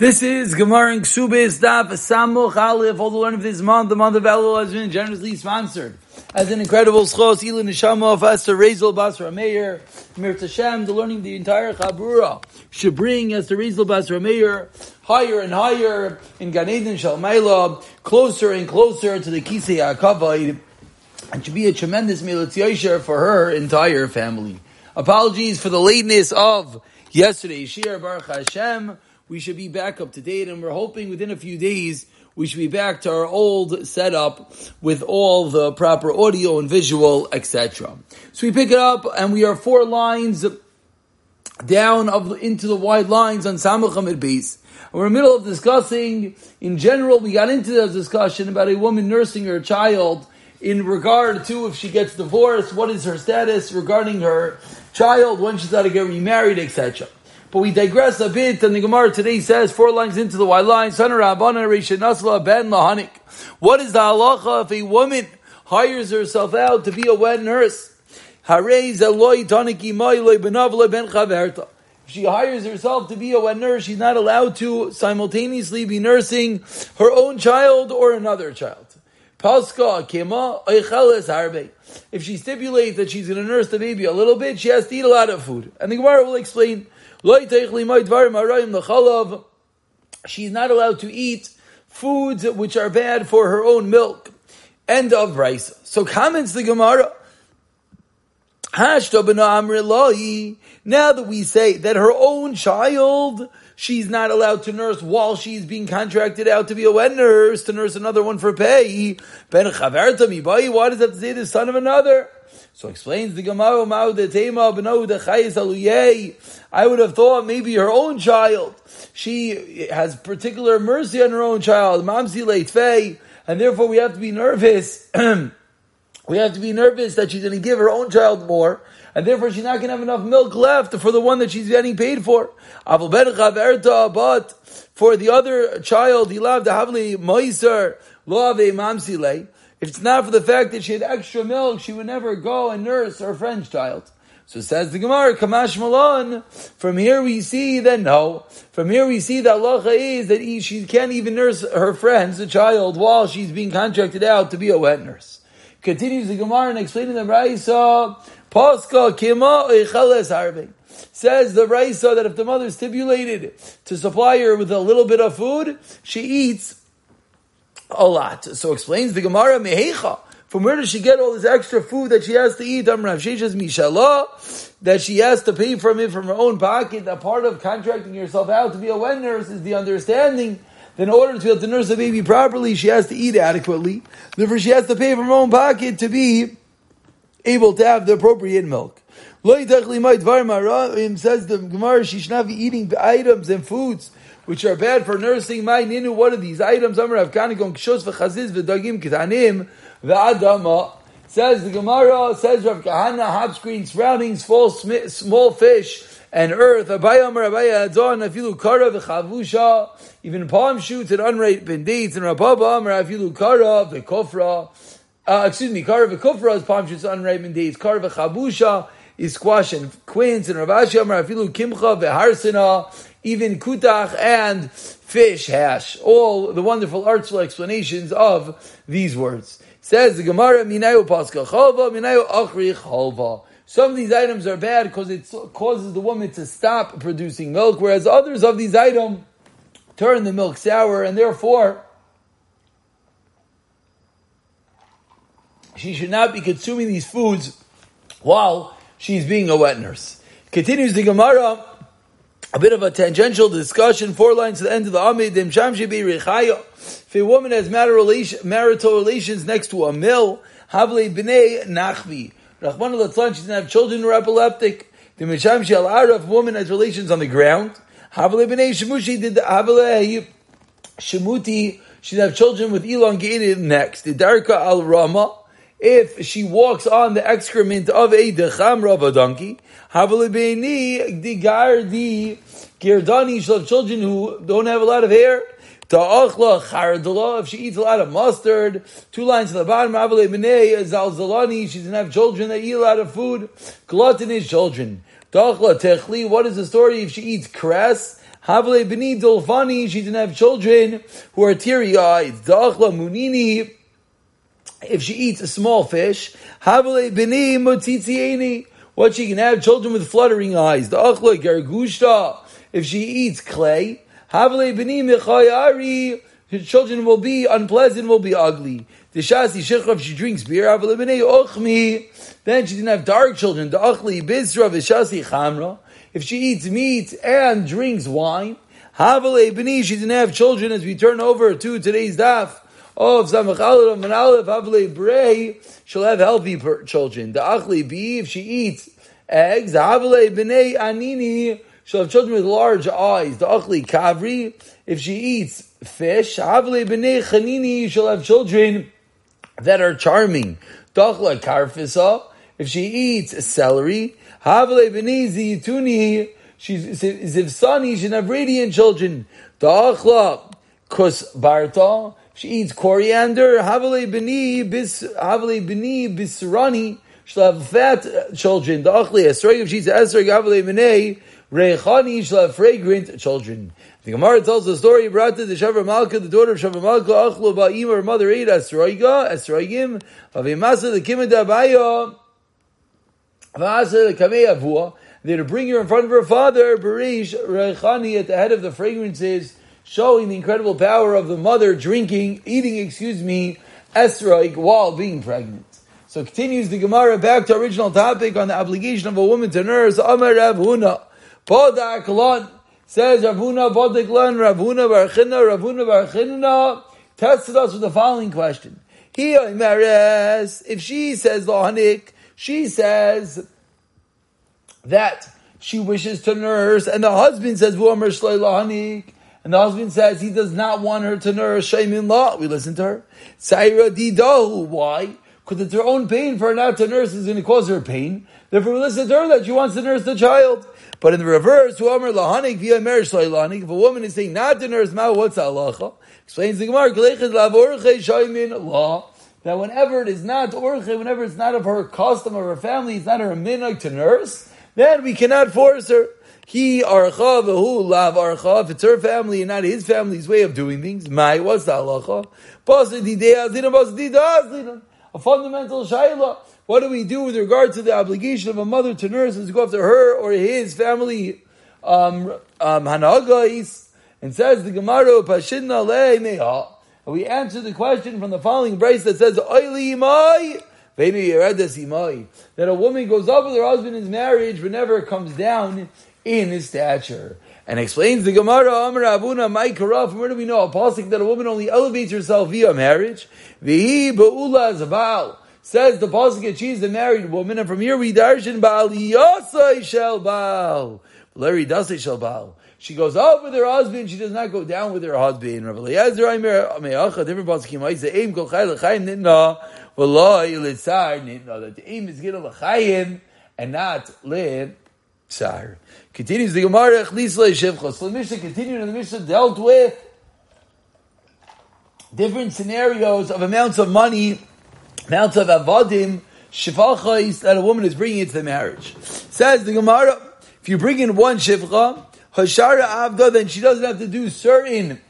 This is Gemara in Ksubis Daf Samuch Aleph. All the learning of this month, the month of Elul, has been generously sponsored as an incredible schos Ilan Neshama of Esther Rezel Basra Meir Mirta Hashem. The learning the entire Chabura should bring Esther Rezel Basra Meir higher and higher in Gan Eden Shalmaila, closer and closer to the Kisei Akavayid, and should be a tremendous milat for her entire family. Apologies for the lateness of yesterday's Shir Baruch Hashem we should be back up to date, and we're hoping within a few days we should be back to our old setup with all the proper audio and visual, etc. So we pick it up, and we are four lines down of, into the wide lines on Samachamid base. We're in the middle of discussing, in general, we got into the discussion about a woman nursing her child in regard to if she gets divorced, what is her status regarding her child, when she's got to get remarried, etc. But we digress a bit, and the Gemara today says, four lines into the white line, Son Rabbana Rishanasla Ben Lahanik. What is the halacha if a woman hires herself out to be a wet nurse? If she hires herself to be a wet nurse, she's not allowed to simultaneously be nursing her own child or another child. If she stipulates that she's going to nurse the baby a little bit, she has to eat a lot of food. And the Gemara will explain She's not allowed to eat foods which are bad for her own milk. End of Brisa. So comments the Gemara. Now that we say that her own child, she's not allowed to nurse while she's being contracted out to be a wet nurse, to nurse another one for pay. Why does that say the son of another? So explains the Gemara, Maude the Taima, B'naiu the Chayes Aluyei. I would have thought maybe her own child, she has particular mercy on her own child, mamsi leitfei, and therefore we have to be nervous. we have to be nervous that she's going to give her own child more, and therefore she's not going to have enough milk left for the one that she's getting paid for. But for the other child, he loved the havli moiser, lo ave mamsi lei. If it's not for the fact that she had extra milk, she would never go and nurse her French child. So says the Gemara, Kamash Malon. From here we see that no. From here we see that Allah is that she can't even nurse her friends, child, while she's being contracted out to be a wet nurse. Continues the Gemara and explaining the Raisa, Paska Kima Eicheles Harving. Says the Raisa that if the mother stipulated to supply her with a little bit of food, she eats a lot. So explains the Gemara Mehecha. From where does she get all this extra food that she has to eat? That she has to pay from it from her own pocket. That part of contracting yourself out to be a wet nurse is the understanding that in order to be able to nurse a baby properly, she has to eat adequately. Therefore, she has to pay from her own pocket to be able to have the appropriate milk. Says the Gemara, she should not be eating items and foods which are bad for nursing. My ninu, what are these items? Says the Gemara, says Rav Kahana, screen surroundings, small, small fish, and earth. Even palm shoots and unripe dates, and Rababa Amar afilu kara v'kofra, uh, excuse me, kara v'kofra is palm shoots unripe dates, kara v'chabusha is squash and quince, and Ravashi Amar kimcha v'harsina, even kutach and fish hash. All the wonderful artful explanations of these words. It Says the Gemara, minayu paska chalva, minayu achrich halva. Some of these items are bad because it causes the woman to stop producing milk, whereas others of these items turn the milk sour, and therefore she should not be consuming these foods while she's being a wet nurse. Continues the Gemara, a bit of a tangential discussion, four lines to the end of the Amid, if a woman has marital relations next to a mill, Havle B'nei Nachvi. Rahman al she doesn't have children who are epileptic. The Misham Shel Araf, woman has relations on the ground. Havle B'nei Shemushi did Havle Shemuti, she'd have children with elongated necks. The Darka al Rama, if she walks on the excrement of a dechamra of a donkey, girdani have children who don't have a lot of hair. Ta'achla chardala, if she eats a lot of mustard, two lines at the bottom, Avale B'nei Zalzalani, she doesn't have children that eat a lot of food, gluttonous children. Ta'achla techli, what is the story if she eats cress? Havle b'ni dolfani, she didn't have children who are teary-eyed. Munini, if she eats a small fish, what she can have children with fluttering eyes. Da'achla gargushta, if she eats clay, her children will be unpleasant, will be ugly. The if she drinks beer, then she didn't have dark children. If she eats meat and drinks wine, she didn't have children as we turn over to today's daf Oh, of Samach Aleph and Aleph, Havale Brei, she'll have healthy children. The Achli B, if she eats eggs, Havale B'nei Anini, she'll have children with large eyes. The Achli Kavri, if she eats fish, Havale B'nei Chanini, she'll have children that are charming. Dachla Karfisa, if she eats celery, Havle benizi yituni. She's zivsani. She should have radiant children. Da'achla kus barta. She eats coriander. Havle beni bis. Havle beni bisrani. She'll have fat children. Da'achli esrog. If she's esrog, havle benei reichani. She'll have fragrant children. The Gemara tells the story brought to the Shavar Malka, the daughter of Shavar Malka, Achlu Ba'im, her mother ate Esroiga, Esroigim, Avimasa, the Kimid Abaya, they're to bring her in front of her father, Barish Rechani, at the head of the fragrances, showing the incredible power of the mother drinking, eating, excuse me, esrog while being pregnant. So continues the Gemara back to original topic on the obligation of a woman to nurse. Amar Rav Huna, Podak Lon, says Rav Huna, Podak Lon, Rav Huna Barchina, Rav Huna Barchina, tested us with the following question. If she says Lohanik, she says that she wishes to nurse, and the husband says, and the husband says he does not want her to nurse shame in law. We listen to her. Saira didahu. Why? Because it's her own pain for her not to nurse is going to cause her pain. Therefore, we listen to her that she wants to nurse the child. But in the reverse, via if a woman is saying not to nurse, ma what's halacha? Explains the Gemara, law that whenever it is not orche, whenever it's not of her custom or her family, it's not her minhag to nurse, then we cannot force her. He archa v'hu lav archa. If it's her family and not his family's way of doing things, my what's the halacha? A fundamental shayla. What do we do with regard to the obligation of a mother to nurse and to go after her or his family um, um? And says the Gemara, Pashinna le and we answer the question from the following brace that says, Oili imai, that a woman goes up with her husband in marriage but never comes down in his stature. And explains the Gemara, Amar Abuna, Mai Karaf, where do we know a pasuk that a woman only elevates herself via marriage? Vihi ba'ula zabal. Says the pasuk that she's a married woman, and from here we darshan Baal Yasai Shel Baal. Larry Dasai Shel Baal. She goes up with her husband. She does not go down with her husband. Rav Eliezer Me'acha ah, different pasukim. I say aim kol chay l'chayim nitna v'lo ilitzar nitna. That the aim is get l'chayim and not litzar. Continues the Gemara Echlis le'shivcha. So the Mishnah continued and the Mishnah dealt with different scenarios of amounts of money, amounts of avodim, shivachais that a woman is bringing into the marriage. Says the Gemara, if you bring in one shivcha, Hashara Avda, then she doesn't have to do certain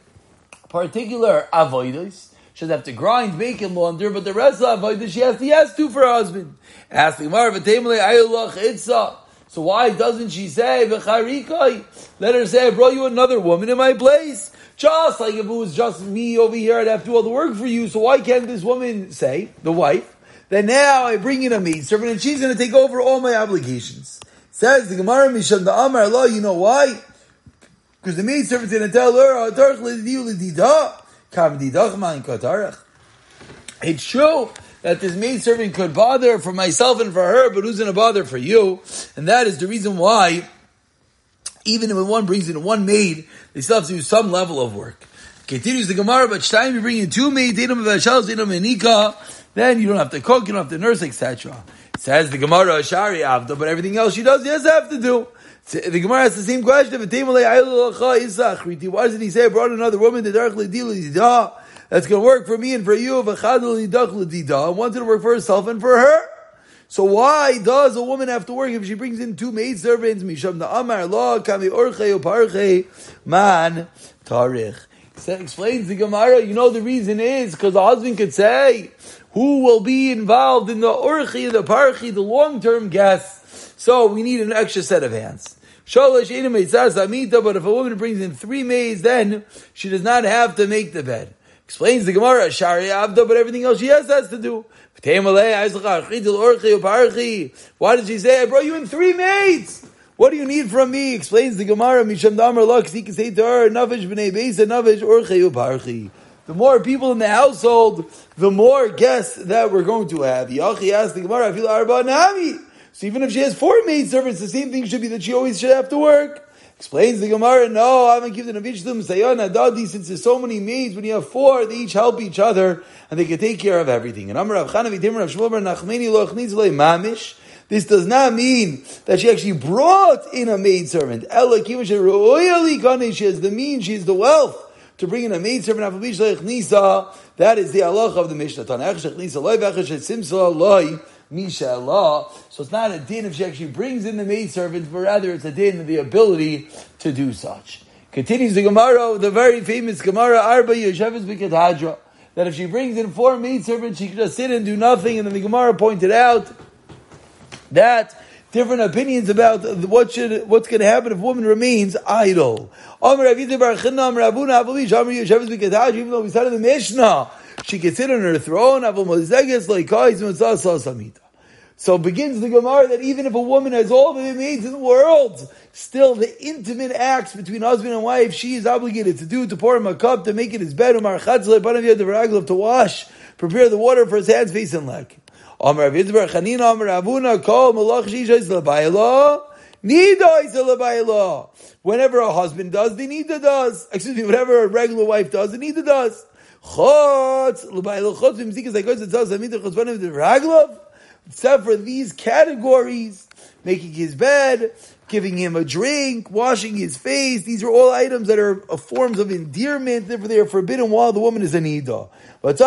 particular avoidas. She doesn't have to grind, make, and launder, but the rest of the avoidas she has to yes to for her husband. Ask the Gemara, so why doesn't she say, let her say, I brought you another woman in my place? Just like if it was just me over here, I'd have to do all the work for you. So why can't this woman say, the wife, that now I bring in a maid servant and she's going to take over all my obligations? Says the Gemara, Mishan the Amar Allah, you know why? Because the maid servant's going to tell her, oh, it's true that this maid servant could bother for myself and for her, but who's going to bother for you? And that is the reason why, even when one brings in one maid, they still have to do some level of work. Continues the Gemara, but time you bring in two maids, then you don't have to cook, you don't have to nurse, etc. Says the Gemara, Shari Avda, but everything else she does, does have to do. The Gemara has the same question. Why doesn't he say, brought another woman to That's going to work for me and for you. I wanted to work for herself and for her. So why does a woman have to work if she brings in two maid servants? Misham the Amar Law Kami Orche Uparche Man Tarich. Explains the Gemara. You know the reason is because the husband could say who will be involved in the Orchi, the Parchi, the long term guests. So we need an extra set of hands. Shalosh But if a woman brings in three maids, then she does not have to make the bed. Explains the Gemara, Shari Avda, but everything else she has has to do. Why did she say, I brought you in three maids? What do you need from me? Explains the Gemara, Misham Damar Lux, he can say to her, Navish b'nei Beisa, Navish Orchei Uparchi. The more people in the household, the more guests that we're going to have. Yachi asked the Gemara, I feel Arba Nami. So even if she has four maid servants, the same thing should be that she always should have to work. Explains the Gemara, no, I'm going to give the Navishtum Sayana Dadi, since there's so many maids, when you have four, they each help each other, and they can take care of everything. And Amar Rav Chanavi Timur Rav Shmuel Nachmeni Mamish, this does not mean that she actually brought in a maid servant. Ella She has the means, she has the wealth to bring in a maid servant. That is the Allah of the Mishnah. Mishalah. So it's not a din if she actually brings in the maid servants, but rather it's a din of the ability to do such. Continues the Gemara, the very famous Gemara, Arba Yeshevis B'Ketadra, that if she brings in four maid servants, she can just sit and do nothing, and then the Gemara pointed out that different opinions about what should what's going to happen if a woman remains idle. Even though we said in the Mishnah, she can sit on her throne. So begins the Gemara that even if a woman has all the maids in the world, still the intimate acts between husband and wife, she is obligated to do, to pour him a cup, to make it his bed, to wash, prepare the water for his hands, face, and leg. Whenever a husband does, the Nida does. Excuse me, whatever a regular wife does, the Nida does. Chotz Labayla Chotz Vimzikas Like it tells Amida Chotz the Raglov. Except for these categories, making his bed, giving him a drink, washing his face. These are all items that are forms of endearment. Therefore, they are forbidden while the woman is an. But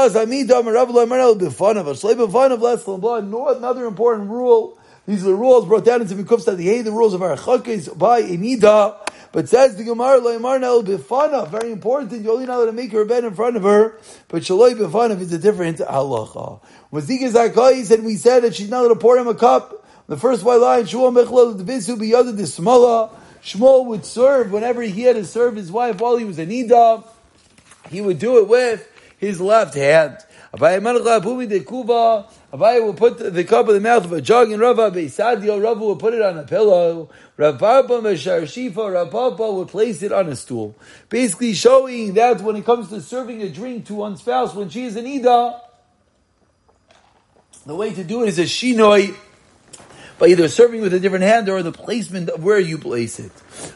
another important rule. These are the rules brought down into Mikuf Sadiyeh, the rules of our chakis by a nida. But says the Gemara, Loimarna bifana, very important. You're only not allowed to make her bed in front of her, but Shaloi bifana is a different halacha. When Zika Zakai said, we said that she's not allowed to pour him a cup, the first white line, Shmuel Mechlel Dvisu the Smala. Shmuel would serve whenever he had to serve his wife while he was a Nida. He would do it with his left hand. Abaye will put the cup in the mouth of a jug, and Rav Sadio Rav will put it on a pillow. Rav Papa Shifa, Rav Papa will place it on a stool. Basically showing that when it comes to serving a drink to one's spouse when she is an Ida, the way to do it is a shinoi, by either serving with a different hand or the placement of where you place it.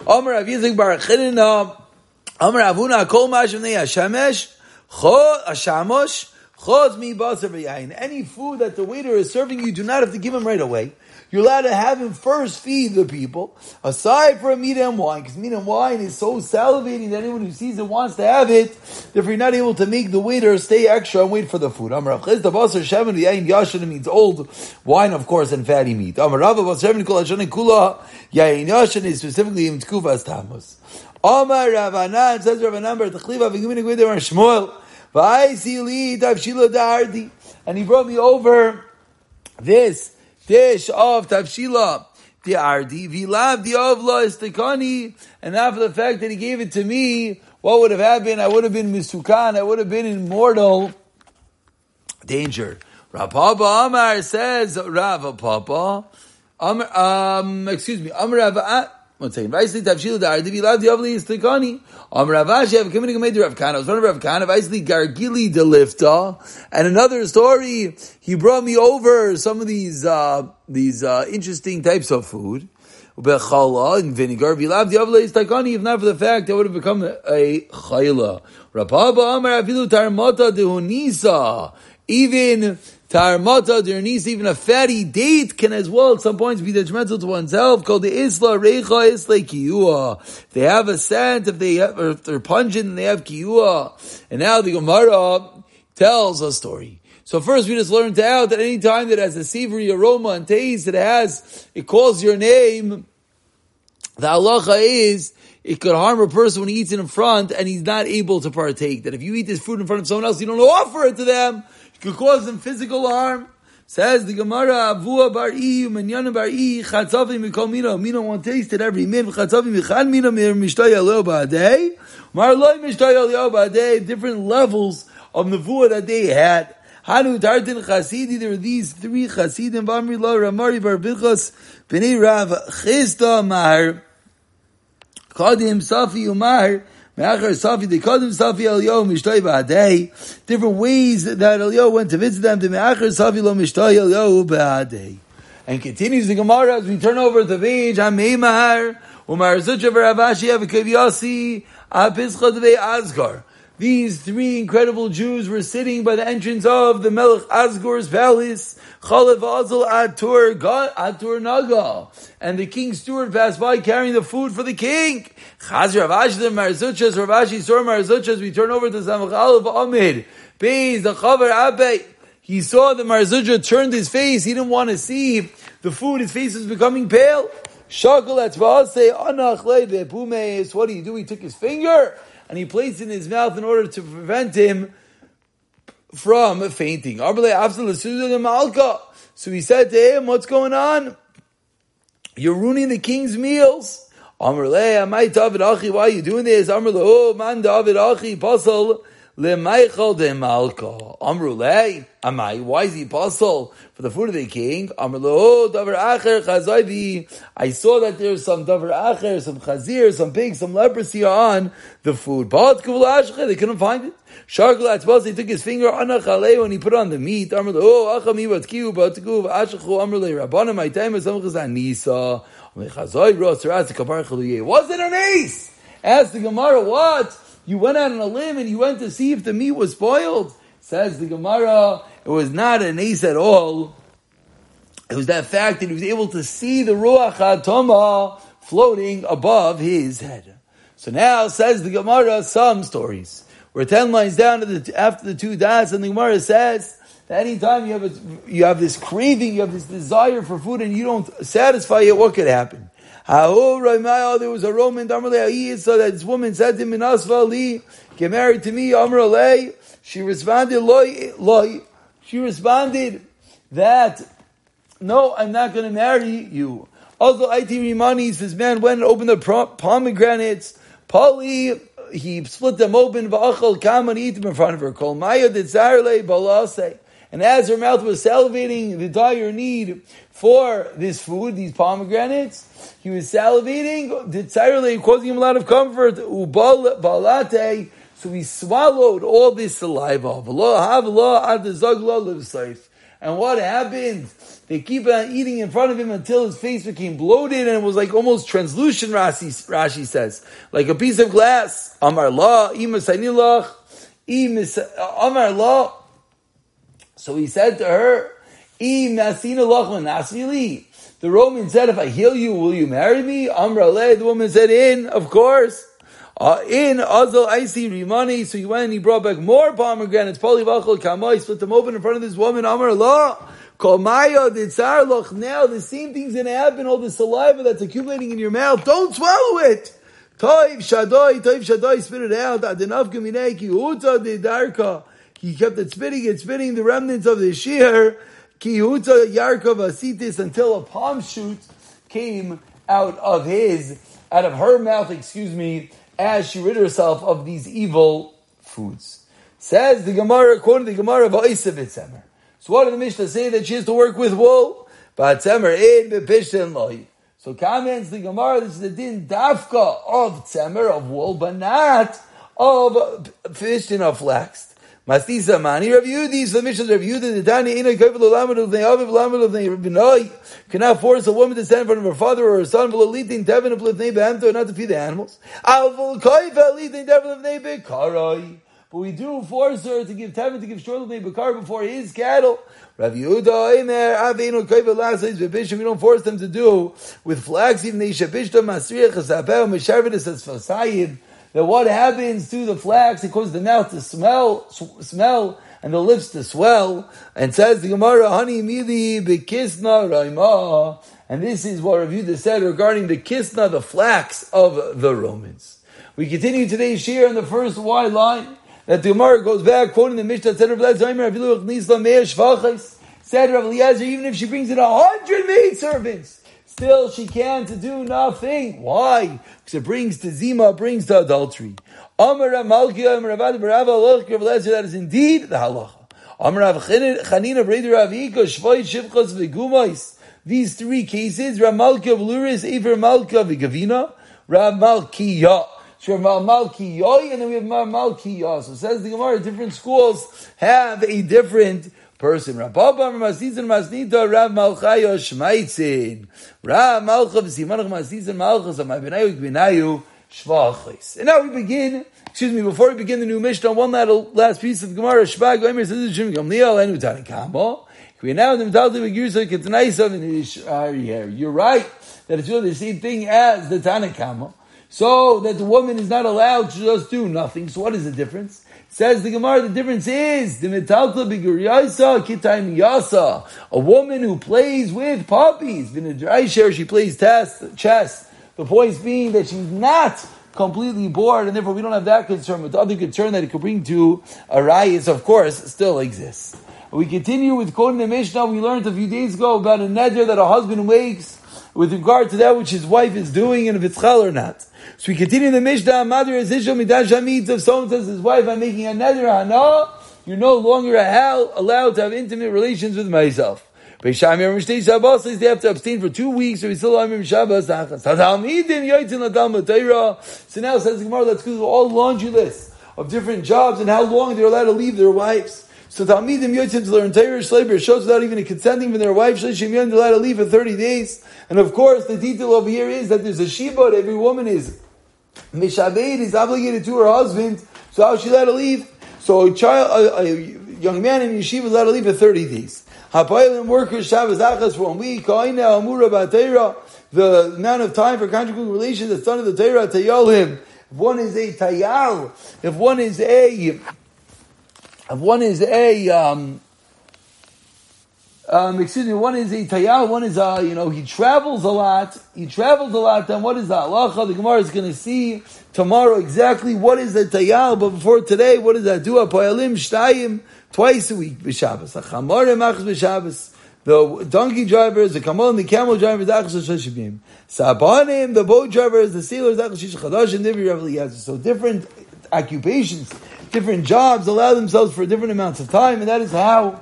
Amr Avizik Barakhinina, Amr Avuna Kol Mashavnei Hashemesh, Chod Hashamosh, Any food that the waiter is serving you, do not have to give him right away. You're allowed to have him first feed the people, aside from meat and wine, because meat and wine is so salivating that anyone who sees it wants to have it. Therefore, you're not able to make the waiter stay extra and wait for the food. Yashin means old wine, of course, and fatty meat. Specifically in Tkuvas Tamus. Amar Ravanan says Ravanan Bar Tachliva V'Giminik V'Der Shmuel And he brought me over this dish of tavshila the ardi vilav the ovla istikani, and after the fact that he gave it to me, what would have happened? I would have been misukan. I would have been in mortal danger. Rav Papa Amar says Rav Papa. Um, excuse me. Amar Rav. One second. Vaisli tavshil dar divi lav diavli istikani. Am Ravash have coming to Rav Kana. I was one of Rav Kana. Vaisli gargili delifta. And another story. He brought me over some of these uh, these uh, interesting types of food. Bechala and vinegar. Vilav diavli istikani. If not for the fact, I would have become a, chayla. Rapaba Amar afilu tarmata dehunisa. Even Tarmata, dernis, even a fatty date can as well at some points be detrimental to oneself. Called the Isla Recha Isla Kiyua. If they have a scent, if they have, if they're pungent and they have Kiyua. And now the Gemara tells a story. So first we just learned out that any time that has a savory aroma and taste, it has, it calls your name, the halacha is, it could harm a person when he eats it in front and he's not able to partake. That if you eat this food in front of someone else, you don't offer it to them, could cause them physical harm. Says the Gemara, Avua bar i, Manyana bar i, Chatzavim mikol mina, mina one tasted every min, Chatzavim michal mina mir mishtay aleo ba'adei, Mar loy mishtay aleo ba'adei, different levels of Nevuah that they had. Hanu Tartin Chasidi, there were these three Chasidim, Vamri Lo, Ramari Bar Bilchos, B'nei Rav Chizda Mahar, Kadim Safi Umar, Different ways that Eliyahu went to visit them. And continues the Gemara as we turn over the page, Hamei Mahar, Umar Zucha Ravashi Avikavyasi, Apischa Dvei Azgar. These three incredible Jews were sitting by the entrance of the Melech Asgur's palace, Chalev Azal Atur, Atur Naga. And the king's steward passed by carrying the food for the king. Chaz Ravashi Marzuchas, Ravashi Sor Marzuchas, we turn over to Samachal of Amid. Beis, the Chavar Abe. He saw the Marzucha turned his face, he didn't want to see the food, his face was becoming pale. Shakal Atzvase, Anach Leib, What do you do? He took his finger and he placed in his mouth in order to prevent him from fainting. So he said to him, what's going on? You're ruining the king's meals. Why are you doing this? Oh, man, David Achi, Pasal, Lemaichal de Malka. Amrulei, Amai, why is he apostle for the food of the king? Amrlo, oh, Davar Acher, Chazayvi. I saw that there's some Davar Acher, some Chazir, some pig, some leprosy on the food. They couldn't find it. Sharkal Atzbaz, he took his finger on a chale when he put on the meat. Amrlo, oh, Achami, Batkiu, Batkuv, Ashachu, Amrle, time is Samchazan Nisa. Was it an ace? Asked the Gemara, what? You went out on a limb and you went to see if the meat was spoiled. Says the Gemara, it was not an ace at all. It was that fact that he was able to see the Ruach HaTomah floating above his head. So now says the Gemara some stories. We're ten lines down the, after the two das, and the Gemara says that anytime you have a, you have this craving, you have this desire for food, and you don't satisfy it, what could happen? There was a Roman, so that this woman said to him, get married to me, Amr She responded. She responded that, no, I'm not going to marry you. Also, IT Rimanis, this man went and opened the pomegranates. Pali, he split them open, and eat them in front of her. Kol maya did balase. And as her mouth was salivating the dire need for this food, these pomegranates, he was salivating, entirely causing him a lot of comfort. Ubal Balate, so he swallowed all this saliva. And what happened? They keep on eating in front of him until his face became bloated and it was like almost translucent, Rashi, Rashi says. Like a piece of glass. Amar la, ima Amar la. So he said to her, the Roman said, if I heal you, will you marry me? Amra the woman said, in, of course. Uh, in Azal Icy Rimani, so he went and he brought back more pomegranates, Polivachal Kamai, split them open in front of this woman, Amr Allah. Maya did Now the same thing's gonna happen, all the saliva that's accumulating in your mouth, don't swallow it! Toiv Shadoi, Toiv Shadoi, spit it out, Adenav Gamineki, Uta de Darka. He kept it spitting and spitting the remnants of the shear, Kihuta Yarkov Asitis until a palm shoot came out of his, out of her mouth, excuse me, as she rid herself of these evil foods. Says the Gemara, to the Gemara, Va'isavit So what did the Mishnah say that she has to work with wool? Ba'atzemer in bepishten. So comments the Gemara, this is the din dafka of tzemer, of wool, but not of fishtin of flax. Mastisa mani Rav Yudi, so the Mishnah Rav Yudi, the Dani ina kavil olamed of the aviv olamed of the Rabinoi, cannot force a woman to stand in front of her father or her son, v'lo litin tevin of lifnei be'amto, not to feed the animals. Al v'lo koiva litin tevin of lifnei be'karoi. But we do force her to give tevin, to give short lifnei be'kar before his cattle. Rav Yehuda, Eimer, Avinu koiva lasais be'bishim, we don't force them to do with flax, even they shabishta masriach, chasapeh, mesharvidus as fasayid, that what happens to the flax, it causes the mouth to smell, smell, and the lips to swell. And says the Gemara, honey midi bekisna raima. And this is what Rav said regarding the kisna, the flax of the Romans. We continue today's share on the first wide line that the Gemara goes back quoting the Mishnah said Rav Eliezer, even if she brings in a hundred maid servants, still she can't do nothing. Why? Because it brings to zima, brings to adultery. That is indeed the halacha. These three cases, Rav Malkia of Luris, Ever Malkia of Gavina, Rav Malkia. So we have Malkiyoy and then we have Malkiyah. So says the Gemara, different schools have a different person. Rav. And now we begin, excuse me, before we begin the new Mishnah, one last piece of Gemara, Gamliel Enu Tanikamo. We now the in You're right that it's really the same thing as the Tanakama. So that the woman is not allowed to just do nothing. So what is the difference? Says the Gemara, the difference is the metalta biguriyasa kitayim yasa. A woman who plays with puppies, share she plays test, chess. The point being that she's not completely bored, and therefore we don't have that concern. But the other concern that it could bring to a rayas, of course, still exists. We continue with quoting the Mishnah we learned a few days ago about a neder that a husband wakes with regard to that which his wife is doing and if it's chal or not. So we continue the Mishnah, Mother is Ishel Midash Hamid, if someone says his wife, I'm making a neder hana, you're no longer allowed to have intimate relations with myself. They have to abstain for two weeks, or still have Shabbos. So now says Gemara, let's go through all laundry lists of different jobs and how long they're allowed to leave their wives. So Talmidim Yotzim to learn Torah Shleber shows without even consenting from their wife, Shlishim Yom, allowed to leave for 30 days. And of course, the detail over here is that there's a Shiba, every woman is Mishabed, is obligated to her husband, so how she allowed to leave? So a child, a, a young man in yeshiva allowed to leave for 30 days. Hapayilim workers, Shabbos Achas for one week, Kaina Amura Batera, the amount of time for conjugal relations that's done in the Torah, Tayalim. If one is a Tayal, if one is a if one is a, um, um, excuse me, one is a tayal, one is a, you know, he travels a lot, he travels a lot, then what is the halacha? The Gemara is going to see tomorrow exactly what is the tayal, but before today, what does that do? A poyalim shtayim, twice a week, b'Shabbos. A chamore machs b'Shabbos. The donkey drivers, the camel and the camel drivers, the Sabanim, the boat drivers, the sailors, the So different occupations different jobs allow themselves for different amounts of time, and that is how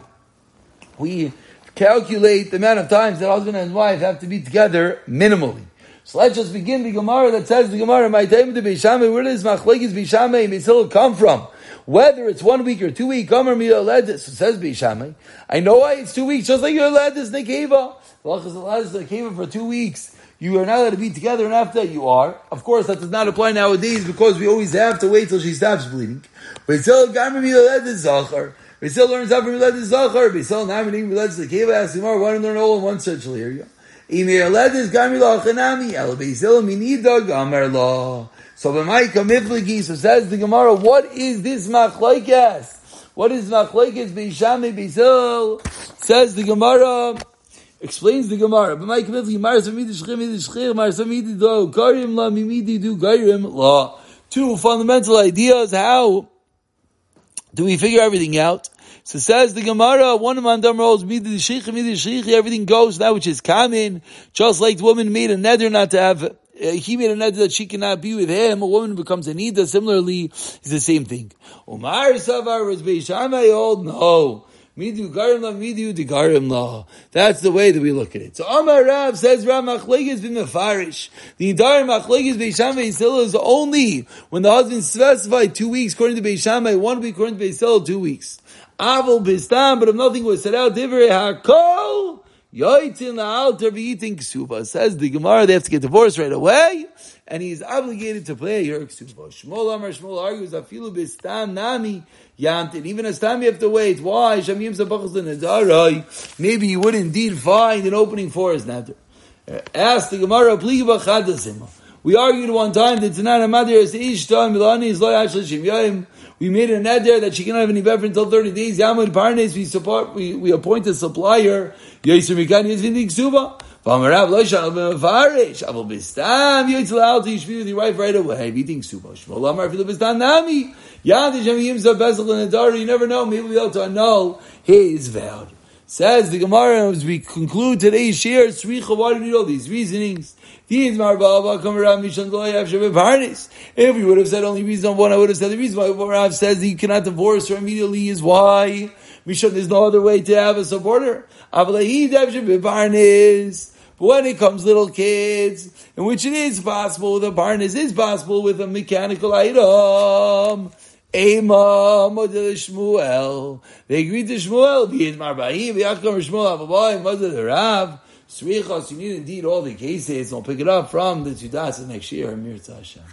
we calculate the amount of times that husband and wife have to be together minimally. So let's just begin the Gemara that says the Gemara, my time to be Beishameh, where does Machlekes Beishameh and Beisil come from? Whether it's one week or two week, Gomer Miyoledis, so says be Beishameh. I know why it's two weeks, just like Yoledis Nekeva. Allah is allowed Nekeva for two weeks. You are not allowed to be together, and after that you are. Of course, that does not apply nowadays because we always have to wait till she stops bleeding. But still, Zachar. We still learn out from Miladis Zachar. Keva ask Gemara, why don't learn all in one central area? Beisil Minida Gamar Law. So says the Gemara, what is this machlaikas? What is machlaikas beishame beisil? Says the Gemara, explains the Gemara, midi shchir, do, la, mimidi do, la. Two fundamental ideas, how do we figure everything out? So says the Gemara, one of Mandam rolls, midi shich, midi shich, everything goes that which is common, just like the woman made a nether not to have, uh, he made a nether that she cannot be with him, a woman becomes a nida, similarly, it's the same thing. Umar Savar was Beishamai old, no. Midu midu. That's the way that we look at it. So Amar Rav says Rav Machlegis bin Mefarish. The entire Machlegis Beishamai Yisrael is only when the husband specified two weeks according to Beishamai, one week according to Beisil, two weeks. Avol Bistam, but if nothing was said out, Divrei HaKol, Yoitzin Alter eating ksuba. Says the Gemara, they have to get divorced right away, and he is obligated to play a ksuba. Shmuel Amar Shmuel argues, Afilu Bistam Nami, Yantin. Even as time you have to wait. Why? Maybe you would indeed find an opening for his natter. Ask the Gemara, We argued one time that Tanan Amadir is Ishtan Milani is. We made an neder that she cannot have any beverage until 30 days. Yamud Parnes, we support, we, we appoint a supplier. Yisr Mikan Yizvin Ksuba. V'amarav lo shal b'mefarish, aval b'stam yitzal al to yishvi with your wife right away. Eating suba. Shmuel Amar filu b'stam nami. Yad yimza bezel the dar. You never know. Maybe we'll be able to annul his vow. Says the Gemara as we conclude today's share. Sricha, why do you need all these reasonings? These. If we would have said only reason one, I would have said the reason why Rav says he cannot divorce her immediately is why. Mishan, there's no other way to have a supporter. But when it comes little kids, in which it is possible, the barnes is possible with a mechanical item. Ema Shmuel. They agreed to Shmuel. B'yid marbahi b'yachkam Shmuel avaboy mother the Rav. Srichos, you need indeed all the cases. I'll pick it up from the Tudas next year. Mir Hashem.